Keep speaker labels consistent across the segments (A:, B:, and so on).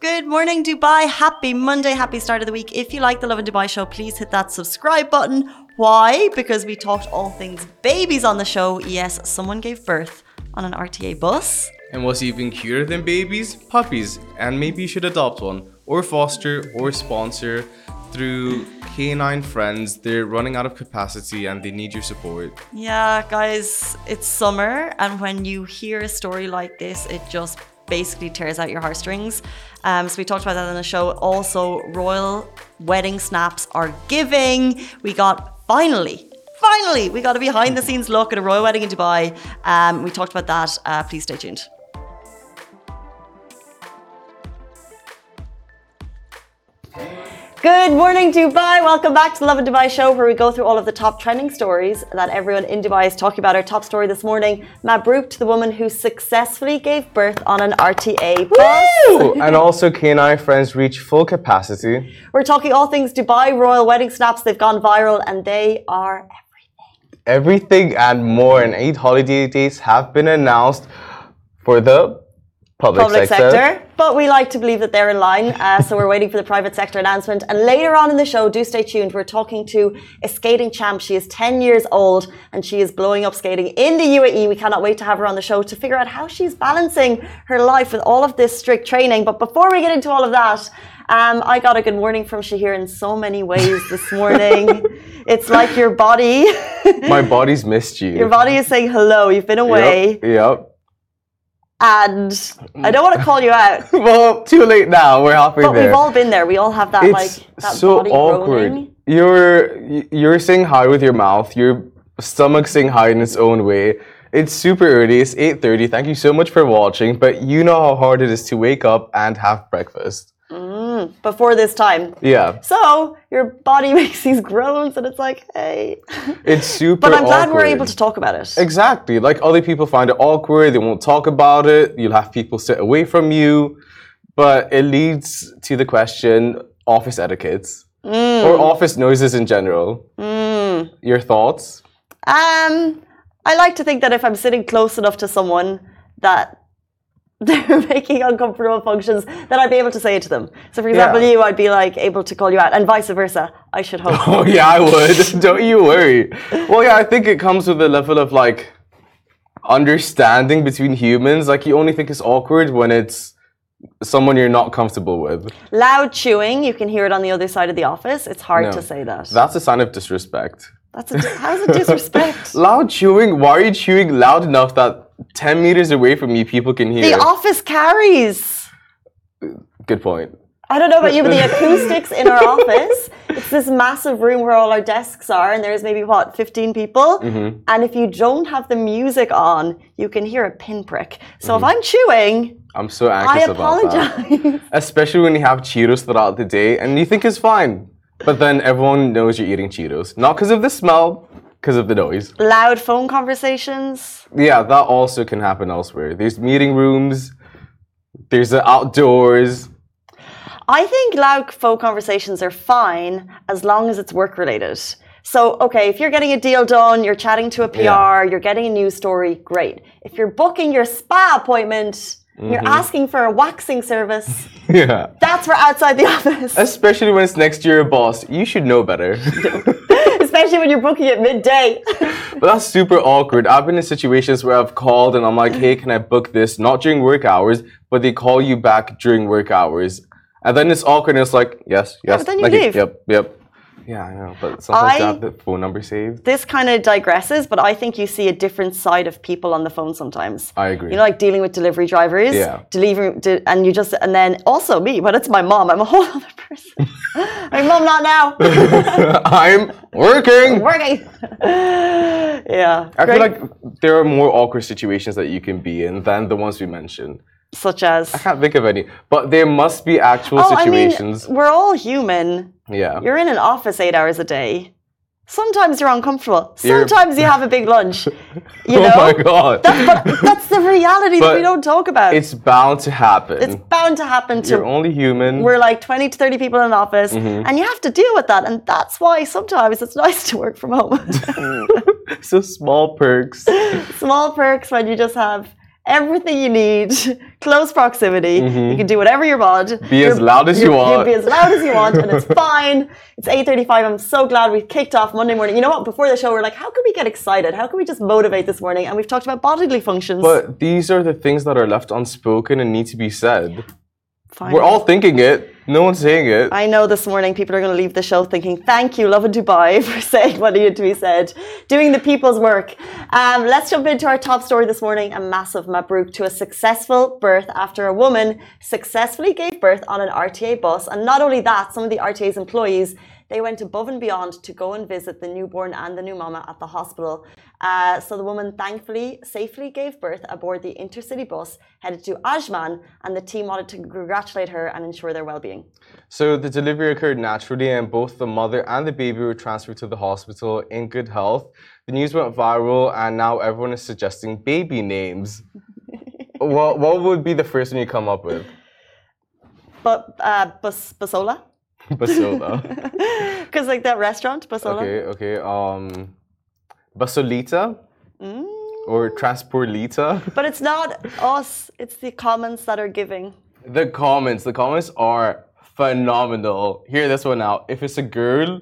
A: Good morning, Dubai. Happy Monday, happy start of the week. If you like the Lovin Dubai show, please hit that subscribe button. Why? Because we talked all things babies on the show. Yes, someone gave birth on an RTA bus.
B: And what's even cuter than babies? Puppies. And maybe you should adopt one, or foster, or sponsor through K9 Friends. They're running out of capacity and they need your support.
A: Yeah, guys, it's summer, and when you hear a story like this, it just basically tears out your heartstrings. Um, so we talked about that on the show. Also, royal wedding snaps are giving. We got finally, finally, we got a behind the scenes look at a royal wedding in Dubai. Um, we talked about that. Uh, please stay tuned. Good morning, Dubai. Welcome back to the Lovin Dubai show, where we go through all of the top trending stories that everyone in Dubai is talking about. Our top story this morning: Mabruk to the woman who successfully gave birth on an RTA bus.
C: Oh, and also K9 Friends reach full capacity.
A: We're talking all things Dubai royal wedding snaps. They've gone viral, and they are
C: everything. Everything and more, and Eid holiday dates have been announced for the public,
A: public sector. But we like to believe that they're in line, uh, so we're waiting for the private sector announcement. And later on in the show, do stay tuned. We're talking to a skating champ. She is 10 years old and she is blowing up skating in the UAE. We cannot wait to have her on the show to figure out how she's balancing her life with all of this strict training. But before we get into all of that, um, I got a good morning from Shahir in so many ways this morning. it's like your body.
C: My body's missed you.
A: Your body is saying hello. You've been away.
C: Yep. yep.
A: And I don't want to call you out.
C: well, too late now. We're halfway
A: but
C: there.
A: we've all been there. We all have that
C: it's
A: like that
C: so
A: body
C: awkward.
A: groaning.
C: You're you're saying hi with your mouth. Your stomach saying hi in its own way. It's super early. It's 8:30. Thank you so much for watching. But you know how hard it is to wake up and have breakfast.
A: Mm, before this time.
C: Yeah.
A: So your body makes these groans, and it's like, hey.
C: It's super.
A: But I'm glad we're able to talk about it.
C: Exactly. Like other people find it awkward, they won't talk about it. You'll have people sit away from you. But it leads to the question office etiquettes or office noises in general. Your thoughts?
A: Um, I like to think that if I'm sitting close enough to someone that they're making uncomfortable functions, then I'd be able to say it to them. So, for example,
C: Yeah.
A: you, I'd be like able to call you out, and vice versa. I should hope.
C: Oh, yeah, I would. Don't you worry. Well, yeah, I think it comes with a level of like understanding between humans. Like, you only think it's awkward when it's someone you're not comfortable with.
A: Loud chewing, you can hear it on the other side of the office. It's hard
C: No.
A: to say that.
C: That's a sign of disrespect.
A: That's a, how's it disrespect?
C: Loud chewing? Why are you chewing loud enough that 10 meters away from you people can hear?
A: the office carries.
C: Good point.
A: I don't know about you, but the acoustics in our office, it's this massive room where all our desks are, and there's maybe what, 15 people?
C: Mm-hmm.
A: And if you don't have the music on, you can hear a pinprick. So
C: Mm-hmm.
A: if I'm chewing,
C: I'm so
A: I
C: anxious about that.
A: apologize.
C: Especially when you have Cheetos throughout the day and you think it's fine. But then everyone knows you're eating Cheetos. Not because of the smell, because of the noise.
A: Loud phone conversations.
C: Yeah, that also can happen elsewhere. There's meeting rooms, there's the outdoors.
A: I think loud phone conversations are fine as long as it's work related. So, okay, if you're getting a deal done, you're chatting to a PR,
C: Yeah.
A: you're getting a news story, great. If you're booking your spa appointment,
C: Mm-hmm.
A: you're asking for a waxing service,
C: Yeah.
A: that's for outside the office.
C: Especially when it's next to your boss. You should know better.
A: Especially when you're booking at midday.
C: But that's super awkward. I've been in situations where I've called and I'm like, hey, can I book this? Not during work hours, but they call you back during work hours. And then it's awkward and it's like, yes, yes.
A: but then you
C: like,
A: leave.
C: Yep, yep. Yeah, I know. But sometimes you
A: I-
C: have the phone number saved.
A: this kind of digresses, but I think you see a different side of people on the phone sometimes.
C: I agree.
A: You know, like dealing with delivery drivers.
C: Yeah.
A: Delivering, de- and you just, and then also me, but it's my mom. I'm a whole other person. my mom, not now.
C: I'm working.
A: Working. yeah.
C: I
A: great.
C: feel like there are more awkward situations that you can be in than the ones we mentioned.
A: Such as.
C: I can't think of any, but there must be actual
A: Oh, I mean,
C: situations.
A: we're all human.
C: yeah.
A: You're in an office eight hours a day. Sometimes you're uncomfortable.
C: You're-
A: Sometimes you have a big lunch. You know?
C: oh my god.
A: But that's the reality that we don't talk about.
C: it's bound to happen.
A: It's bound to happen to
C: You're only human.
A: we're like 20 to 30 people in an office
C: Mm-hmm.
A: and you have to deal with that and that's why sometimes it's nice to work from home
C: so small perks.
A: small perks when you just have everything you need, close proximity. You can do whatever you want.
C: Mm-hmm. Be as
A: You're-
C: loud as you want.
A: You'll be as loud as you want, and it's fine. It's 8.35. I'm so glad we kicked off Monday morning. You know what? Before the show, we're like, how can we get excited? How can we just motivate this morning? And we've talked about bodily functions.
C: But these are the things that are left unspoken and need to be said.
A: Fine.
C: We're all thinking it. No one's saying it.
A: I know this morning people are going to leave the show thinking, thank you, Lovin Dubai, for saying what needed to be said, doing the people's work. Um, let's jump into our top story this morning a massive Mabruk to a successful birth after a woman successfully gave birth on an RTA bus. And not only that, some of the RTA's employees. They went above and beyond to go and visit the newborn and the new mama at the hospital. Uh, so the woman thankfully safely gave birth aboard the intercity bus headed to Ajman, and the team wanted to congratulate her and ensure their well-being.
C: So the delivery occurred naturally, and both the mother and the baby were transferred to the hospital in good health. The news went viral, and now everyone is suggesting baby names. what what would be the first one you come up with?
A: But uh, Bas Basola,
C: Basola.
A: because like that restaurant Basola.
C: okay, okay. Um, Basolita or Transporlita.
A: But it's not us; it's the comments that are giving.
C: The comments, the comments are phenomenal. Hear this one out. If it's a girl,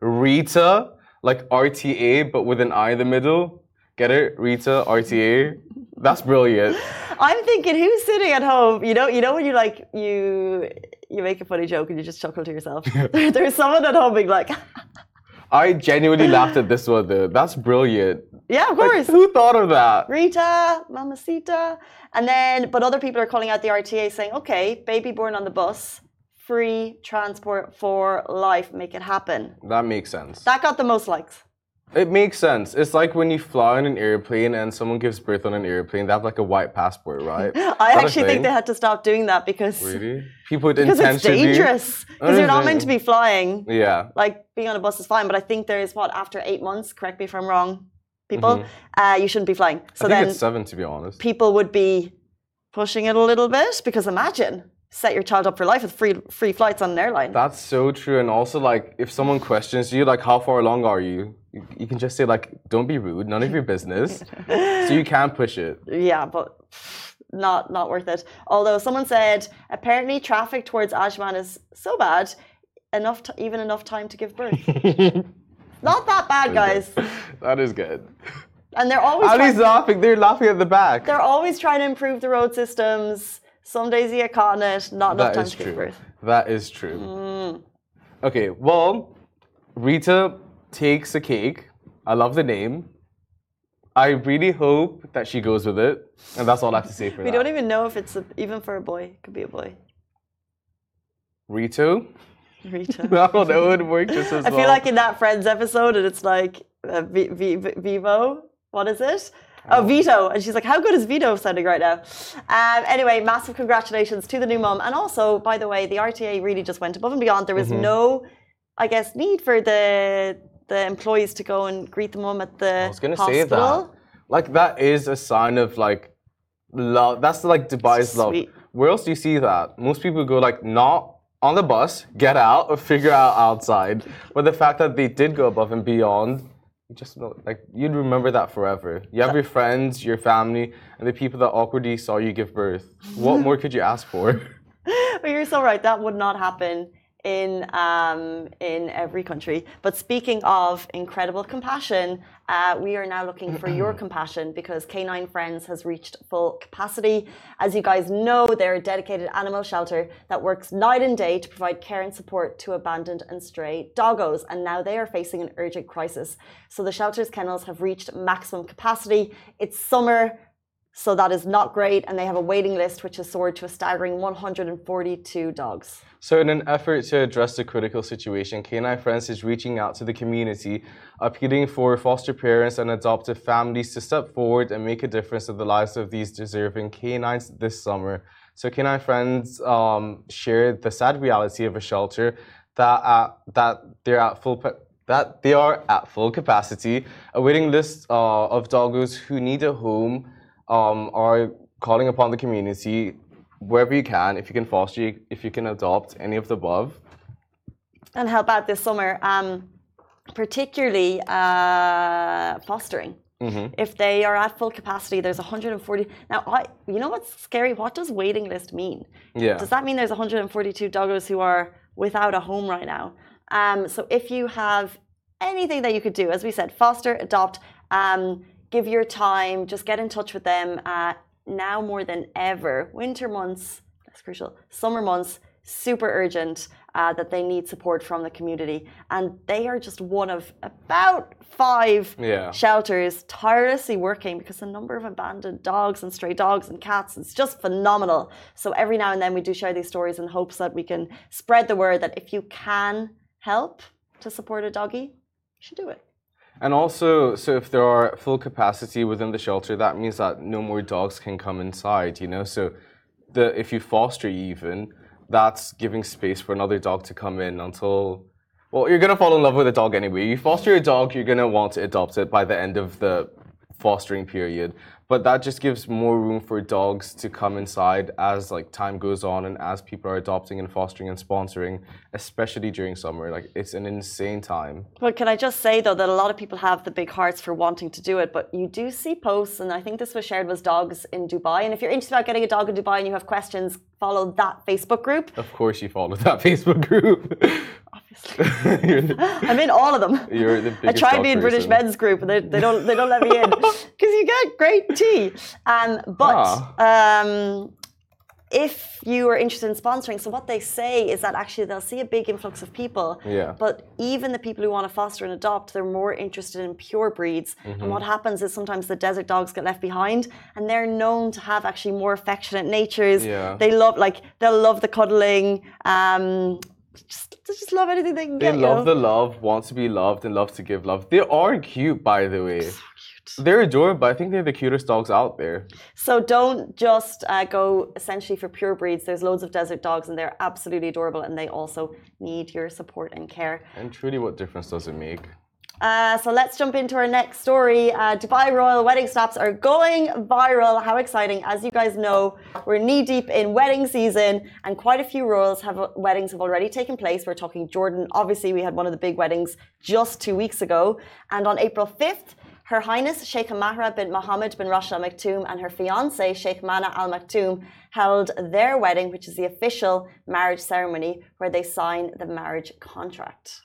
C: Rita, like RTA, but with an I in the middle. Get it? Rita, RTA. That's brilliant.
A: I'm thinking, who's sitting at home? You know, you know when you like you you make a funny joke and you just chuckle to yourself. There- There's someone at home being like,
C: I genuinely laughed at this one though. That's brilliant.
A: "Yeah, of
C: Like,
A: course."
C: who thought of that?
A: Rita, Mamacita. And then, but other people are calling out the RTA saying, okay, baby born on the bus, free transport for life, make it happen.
C: That makes sense.
A: That got the most likes.
C: It makes sense. It's like when you fly on an airplane and someone gives birth on an airplane, they have like a white passport, right?
A: I
C: Is
A: actually think they had to stop doing that because
C: Really? People would
A: because it's dangerous. Because you're not meant to be flying.
C: Yeah.
A: Like being on a bus is fine, but I think there's what after eight months. Correct me if I'm wrong, people. Uh, you shouldn't be flying. So
C: Mm-hmm. I think
A: then
C: it's seven to be honest.
A: people would be pushing it a little bit because imagine set your child up for life with free free flights on an airline.
C: That's so true. And also, like, if someone questions you, like, how far along are you? You, can just say, like, don't be rude, none of your business. so you can push it.
A: yeah, but not not worth it. Although someone said apparently traffic towards Ajman is so bad, enough t- even enough time to give birth. not that bad, guys.
C: that is good.
A: And they're always
C: Ali's
A: trying,
C: laughing. They're laughing at the back.
A: they're always trying to improve the road systems. Some days you get caught in it, not enough
C: That
A: time
C: is
A: to give
C: true.
A: birth.
C: That is true. Mm. Okay, well, Rita takes a cake. I love the name. I really hope that she goes with it. And that's all I have to say for you.
A: We
C: that.
A: don't even know if it's a, even for a boy. It could be a boy.
C: Rito?
A: Rita.
C: I don't know, it would work just as
A: I
C: well.
A: feel like in that Friends episode, and it's like uh, v- v- v- Vivo. What is it? Oh, Vito. And she's like, how good is Vito sounding right now? Um, anyway, massive congratulations to the new mom. And also, by the way, the RTA really just went above and beyond. There was
C: Mm-hmm.
A: no, I guess, need for the the employees to go and greet the mom at the
C: I was gonna
A: hospital.
C: say that. Like that is a sign of like love. That's like Dubai's love. Where else do you see that? Most people go like not on the bus, get out, or figure out outside. But the fact that they did go above and beyond, you just know, like you'd remember that forever. You have your friends, your family, and the people that awkwardly saw you give birth. What more could you ask for?
A: but you're so right. That would not happen in um, in every country. But speaking of incredible compassion, uh, we are now looking for your compassion because K9 Friends has reached full capacity. As you guys know, they're a dedicated animal shelter that works night and day to provide care and support to abandoned and stray doggos. And now they are facing an urgent crisis. So the shelter's kennels have reached maximum capacity. It's summer. So that is not great, and they have a waiting list which has soared to a staggering 142 dogs.
C: So, in an effort to address the critical situation, K9 Friends is reaching out to the community, appealing for foster parents and adoptive families to step forward and make a difference in the lives of these deserving canines this summer. So, K9 Friends um, shared the sad reality of a shelter that uh, that they're at full. That they are at full capacity. A waiting list uh, of doggos who need a home um, are calling upon the community wherever you can, if you can foster, if you can adopt any of the above.
A: And help out this summer, um, particularly uh, fostering. If they are at full capacity, there's 140. Now, I, you know what's scary? What does waiting list mean?
C: Yeah.
A: Does that mean there's 142 doggos who are without a home right now? Um, so if you have anything that you could do, as we said, foster, adopt, um, give your time, just get in touch with them. Uh, now more than ever, winter months, that's crucial. Summer months, super urgent uh, that they need support from the community. And they are just one of about five
C: Yeah.
A: shelters tirelessly working because the number of abandoned dogs and stray dogs and cats is just phenomenal. So every now and then we do share these stories in hopes that we can spread the word that if you can help to support a doggy, you should do it.
C: And also, so if there are full capacity within the shelter, that means that no more dogs can come inside, you know? So the if you foster even, that's giving space for another dog to come in until well, you're gonna fall in love with a dog anyway. You foster a dog, you're gonna want to adopt it by the end of the fostering period. But that just gives more room for dogs to come inside as like time goes on and as people are adopting and fostering and sponsoring, especially during summer. Like it's an insane time.
A: But can I just say though that a lot of people have the big hearts for wanting to do it, but you do see posts, and I think this was shared was dogs in Dubai. And if you're interested about getting a dog in Dubai and you have questions, follow that Facebook group.
C: Of course, you follow that Facebook group.
A: I'm in all of them.
C: you're the
A: I tried
C: dog
A: being British
C: person.
A: men's group, and they, they don't they don't let me in because you get great tea. Um, but um, if you are interested in sponsoring, so what they say is that actually they'll see a big influx of people.
C: Yeah.
A: But even the people who want to foster and adopt, they're more interested in pure breeds.
C: Mm-hmm.
A: And what happens is sometimes the desert dogs get left behind, and they're known to have actually more affectionate natures.
C: Yeah.
A: They love like they'll love the cuddling. Um, just, just love anything they can
C: They
A: get. you
C: love
A: know?
C: the love, want to be loved, and love to give love. They are cute, by the way. They're adorable. I think they're the cutest dogs out there.
A: So don't just uh, go essentially for pure breeds. There's loads of desert dogs, and they're absolutely adorable, and they also need your support and care.
C: And truly, what difference does it make?
A: Uh, so let's jump into our next story. Uh, Dubai royal wedding snaps are going viral. How exciting! As you guys know, we're knee deep in wedding season, and quite a few royals have weddings have already taken place. We're talking Jordan. Obviously, we had one of the big weddings just two weeks ago, and on April fifth. Her Highness Sheikh Mahra bin Mohammed bin Rashid Al Maktoum and her fiance Sheikh Mana Al Maktoum held their wedding, which is the official marriage ceremony where they sign the marriage contract.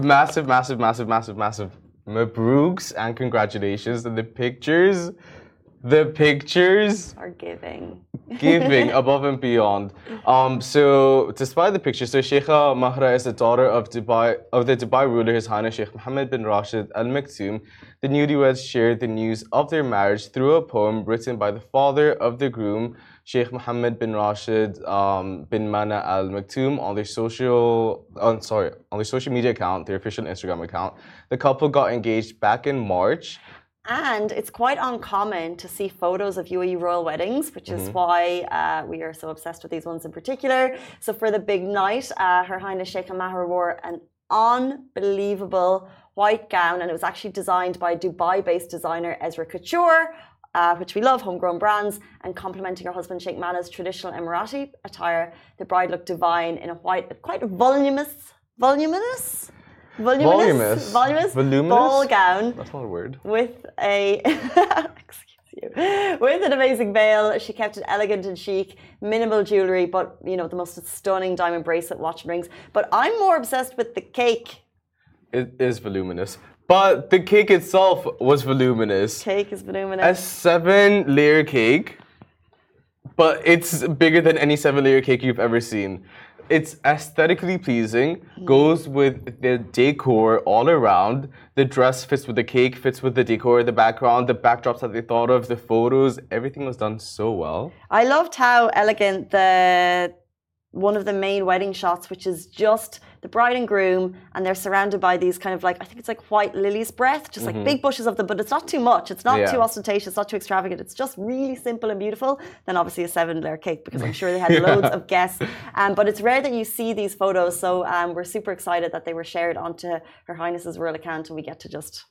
C: Massive, massive, massive, massive, massive. Mabrooks and congratulations. And the pictures, the pictures.
A: Are giving.
C: giving above and beyond. Um, so despite the picture, so Sheikha Mahra is the daughter of Dubai of the Dubai ruler, His Highness Sheikh Mohammed bin Rashid Al Maktoum. The newlyweds shared the news of their marriage through a poem written by the father of the groom, Sheikh Mohammed bin Rashid um, bin Mana Al Maktoum, on their social, on sorry, on their social media account, their official Instagram account. The couple got engaged back in March.
A: And it's quite uncommon to see photos of UAE royal weddings, which is why uh, we are so obsessed with these ones in particular. So for the big night, uh, Her Highness Sheikh Mahra wore an unbelievable white gown, and it was actually designed by Dubai-based designer Ezra Couture. Uh, which we love, homegrown brands, and complementing her husband Sheikh Mana's traditional Emirati attire. The bride looked divine in a white, quite voluminous, voluminous, voluminous,
C: Voluminous?
A: voluminous,
C: Voluminous?
A: ball gown
C: That's not a word.
A: with a excuse you with an amazing veil she kept it elegant and chic minimal jewelry but you know the most stunning diamond bracelet watch and rings but i'm more obsessed with the cake
C: It is voluminous. But the cake itself was voluminous.
A: cake is voluminous.
C: A seven layer cake, but it's bigger than any seven layer cake you've ever seen. It's aesthetically pleasing, goes with the decor all around. The dress fits with the cake, fits with the decor, the background, the backdrops that they thought of, the photos, everything was done so well.
A: i loved how elegant the one of the main wedding shots which is just the bride and groom and they're surrounded by these kind of like i think it's like white lily's breath just like big bushes of them but it's not too much. It's not
C: Yeah.
A: too ostentatious not too extravagant. It's just really simple and beautiful. Then obviously a seven layer cake because i'm sure they had loads of guests. Um, but it's rare that you see these photos so um, we're super excited that they were shared onto her highness's royal account and we get to just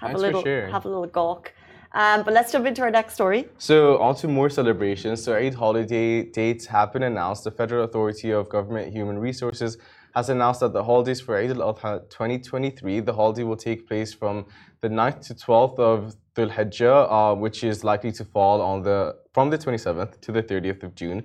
A: have a little have a little gawk. Um, but let's jump into our next story.
C: So, on to more celebrations. So, Eid holiday dates have been announced. The Federal Authority of Government Human Resources has announced that the holidays for Eid al-Adha 2023, the holiday will take place from the 9th to 12th of Dhul Hijjah, uh, which is likely to fall on the from the 27th to the 30th of June.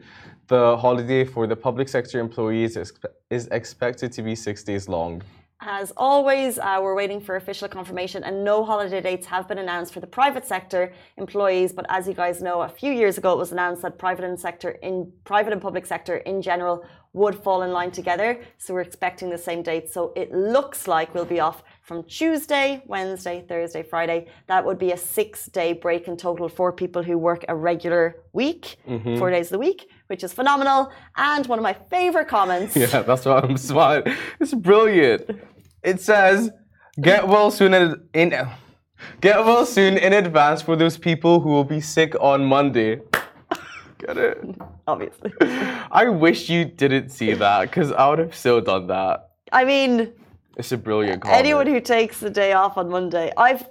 C: The holiday for the public sector employees is, is expected to be six days long.
A: As always, uh, we're waiting for official confirmation, and no holiday dates have been announced for the private sector employees. But as you guys know, a few years ago it was announced that private and sector in private and public sector in general would fall in line together. So we're expecting the same date. So it looks like we'll be off from Tuesday, Wednesday, Thursday, Friday. That would be a six-day break in total for people who work a regular week, mm-hmm. four days of the week, which is phenomenal. And one of my favorite comments.
C: Yeah, that's why I'm smiling. It's brilliant. It says, "Get well soon in get well soon in advance for those people who will be sick on Monday." Get it?
A: Obviously.
C: I wish you didn't see that because I would have still done that.
A: I mean,
C: It's a brilliant comment.
A: anyone who takes the day off on Monday, I've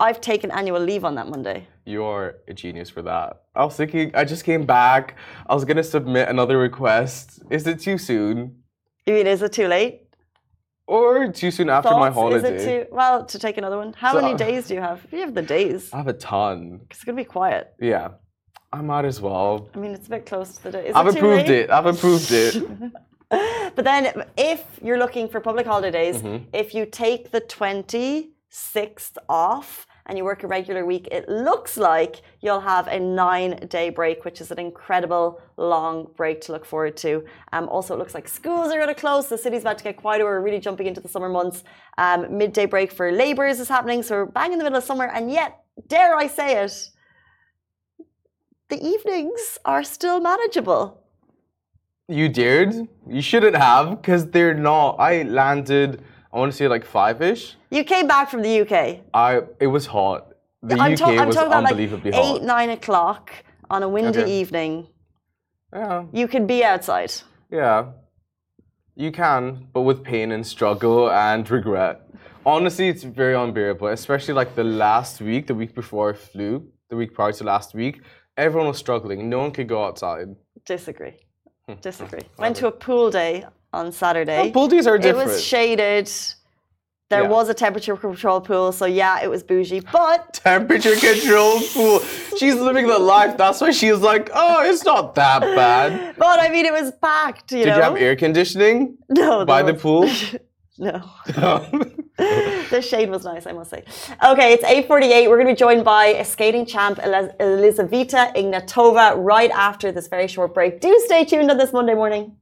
A: I've taken annual leave on that Monday.
C: You're a genius for that. I was thinking, I just came back. I was gonna submit another request. Is it too soon?
A: You mean is it too late?
C: Or too soon after my holiday?
A: Is it too well to take another one? How
C: So-
A: many days do you have? You have the days.
C: I have a ton.
A: It's gonna be quiet.
C: Yeah. I might as well.
A: I mean, it's a bit close to the day. Is
C: I've
A: it
C: approved
A: late?
C: it. I've approved it.
A: But then, if you're looking for public holidays,
C: Mm-hmm.
A: if you take the 26th off and you work a regular week, it looks like you'll have a nine day break, which is an incredible long break to look forward to. Um, also, it looks like schools are going to close. The city's about to get quieter. We're really jumping into the summer months. Um, midday break for labourers is happening. So we're bang in the middle of summer. And yet, dare I say it, the evenings are still manageable.
C: You dared? You shouldn't have, because they're not. I landed, I want to say like five ish.
A: You came back from the UK.
C: I it was hot. The
A: I'm,
C: UK
A: I'm
C: was
A: talking about like
C: unbelievably
A: eight,
C: hot.
A: nine o'clock on a windy
C: Okay.
A: evening.
C: Yeah,
A: You could be outside.
C: yeah. You can, but with pain and struggle and regret. Honestly, it's very unbearable, especially like the last week, the week before I flew, the week prior to last week. Everyone was struggling. No one could go outside.
A: Disagree. Hmm. Disagree. Went to a pool day on Saturday.
C: Pool days are different.
A: it was shaded. There
C: Yeah.
A: was a temperature control pool, so yeah, it was bougie. But
C: Temperature control pool. She's living the life. That's why she's like, "Oh, it's not that bad."
A: but I mean, it was packed. You
C: Did
A: know.
C: you have air conditioning
A: No.
C: by
A: there
C: the pool?
A: was- No. The shade was nice, I must say. Okay, it's 8.48. We're going to be joined by a skating champ, Elizaveta Ignatova, right after this very short break. Do stay tuned on this Monday morning.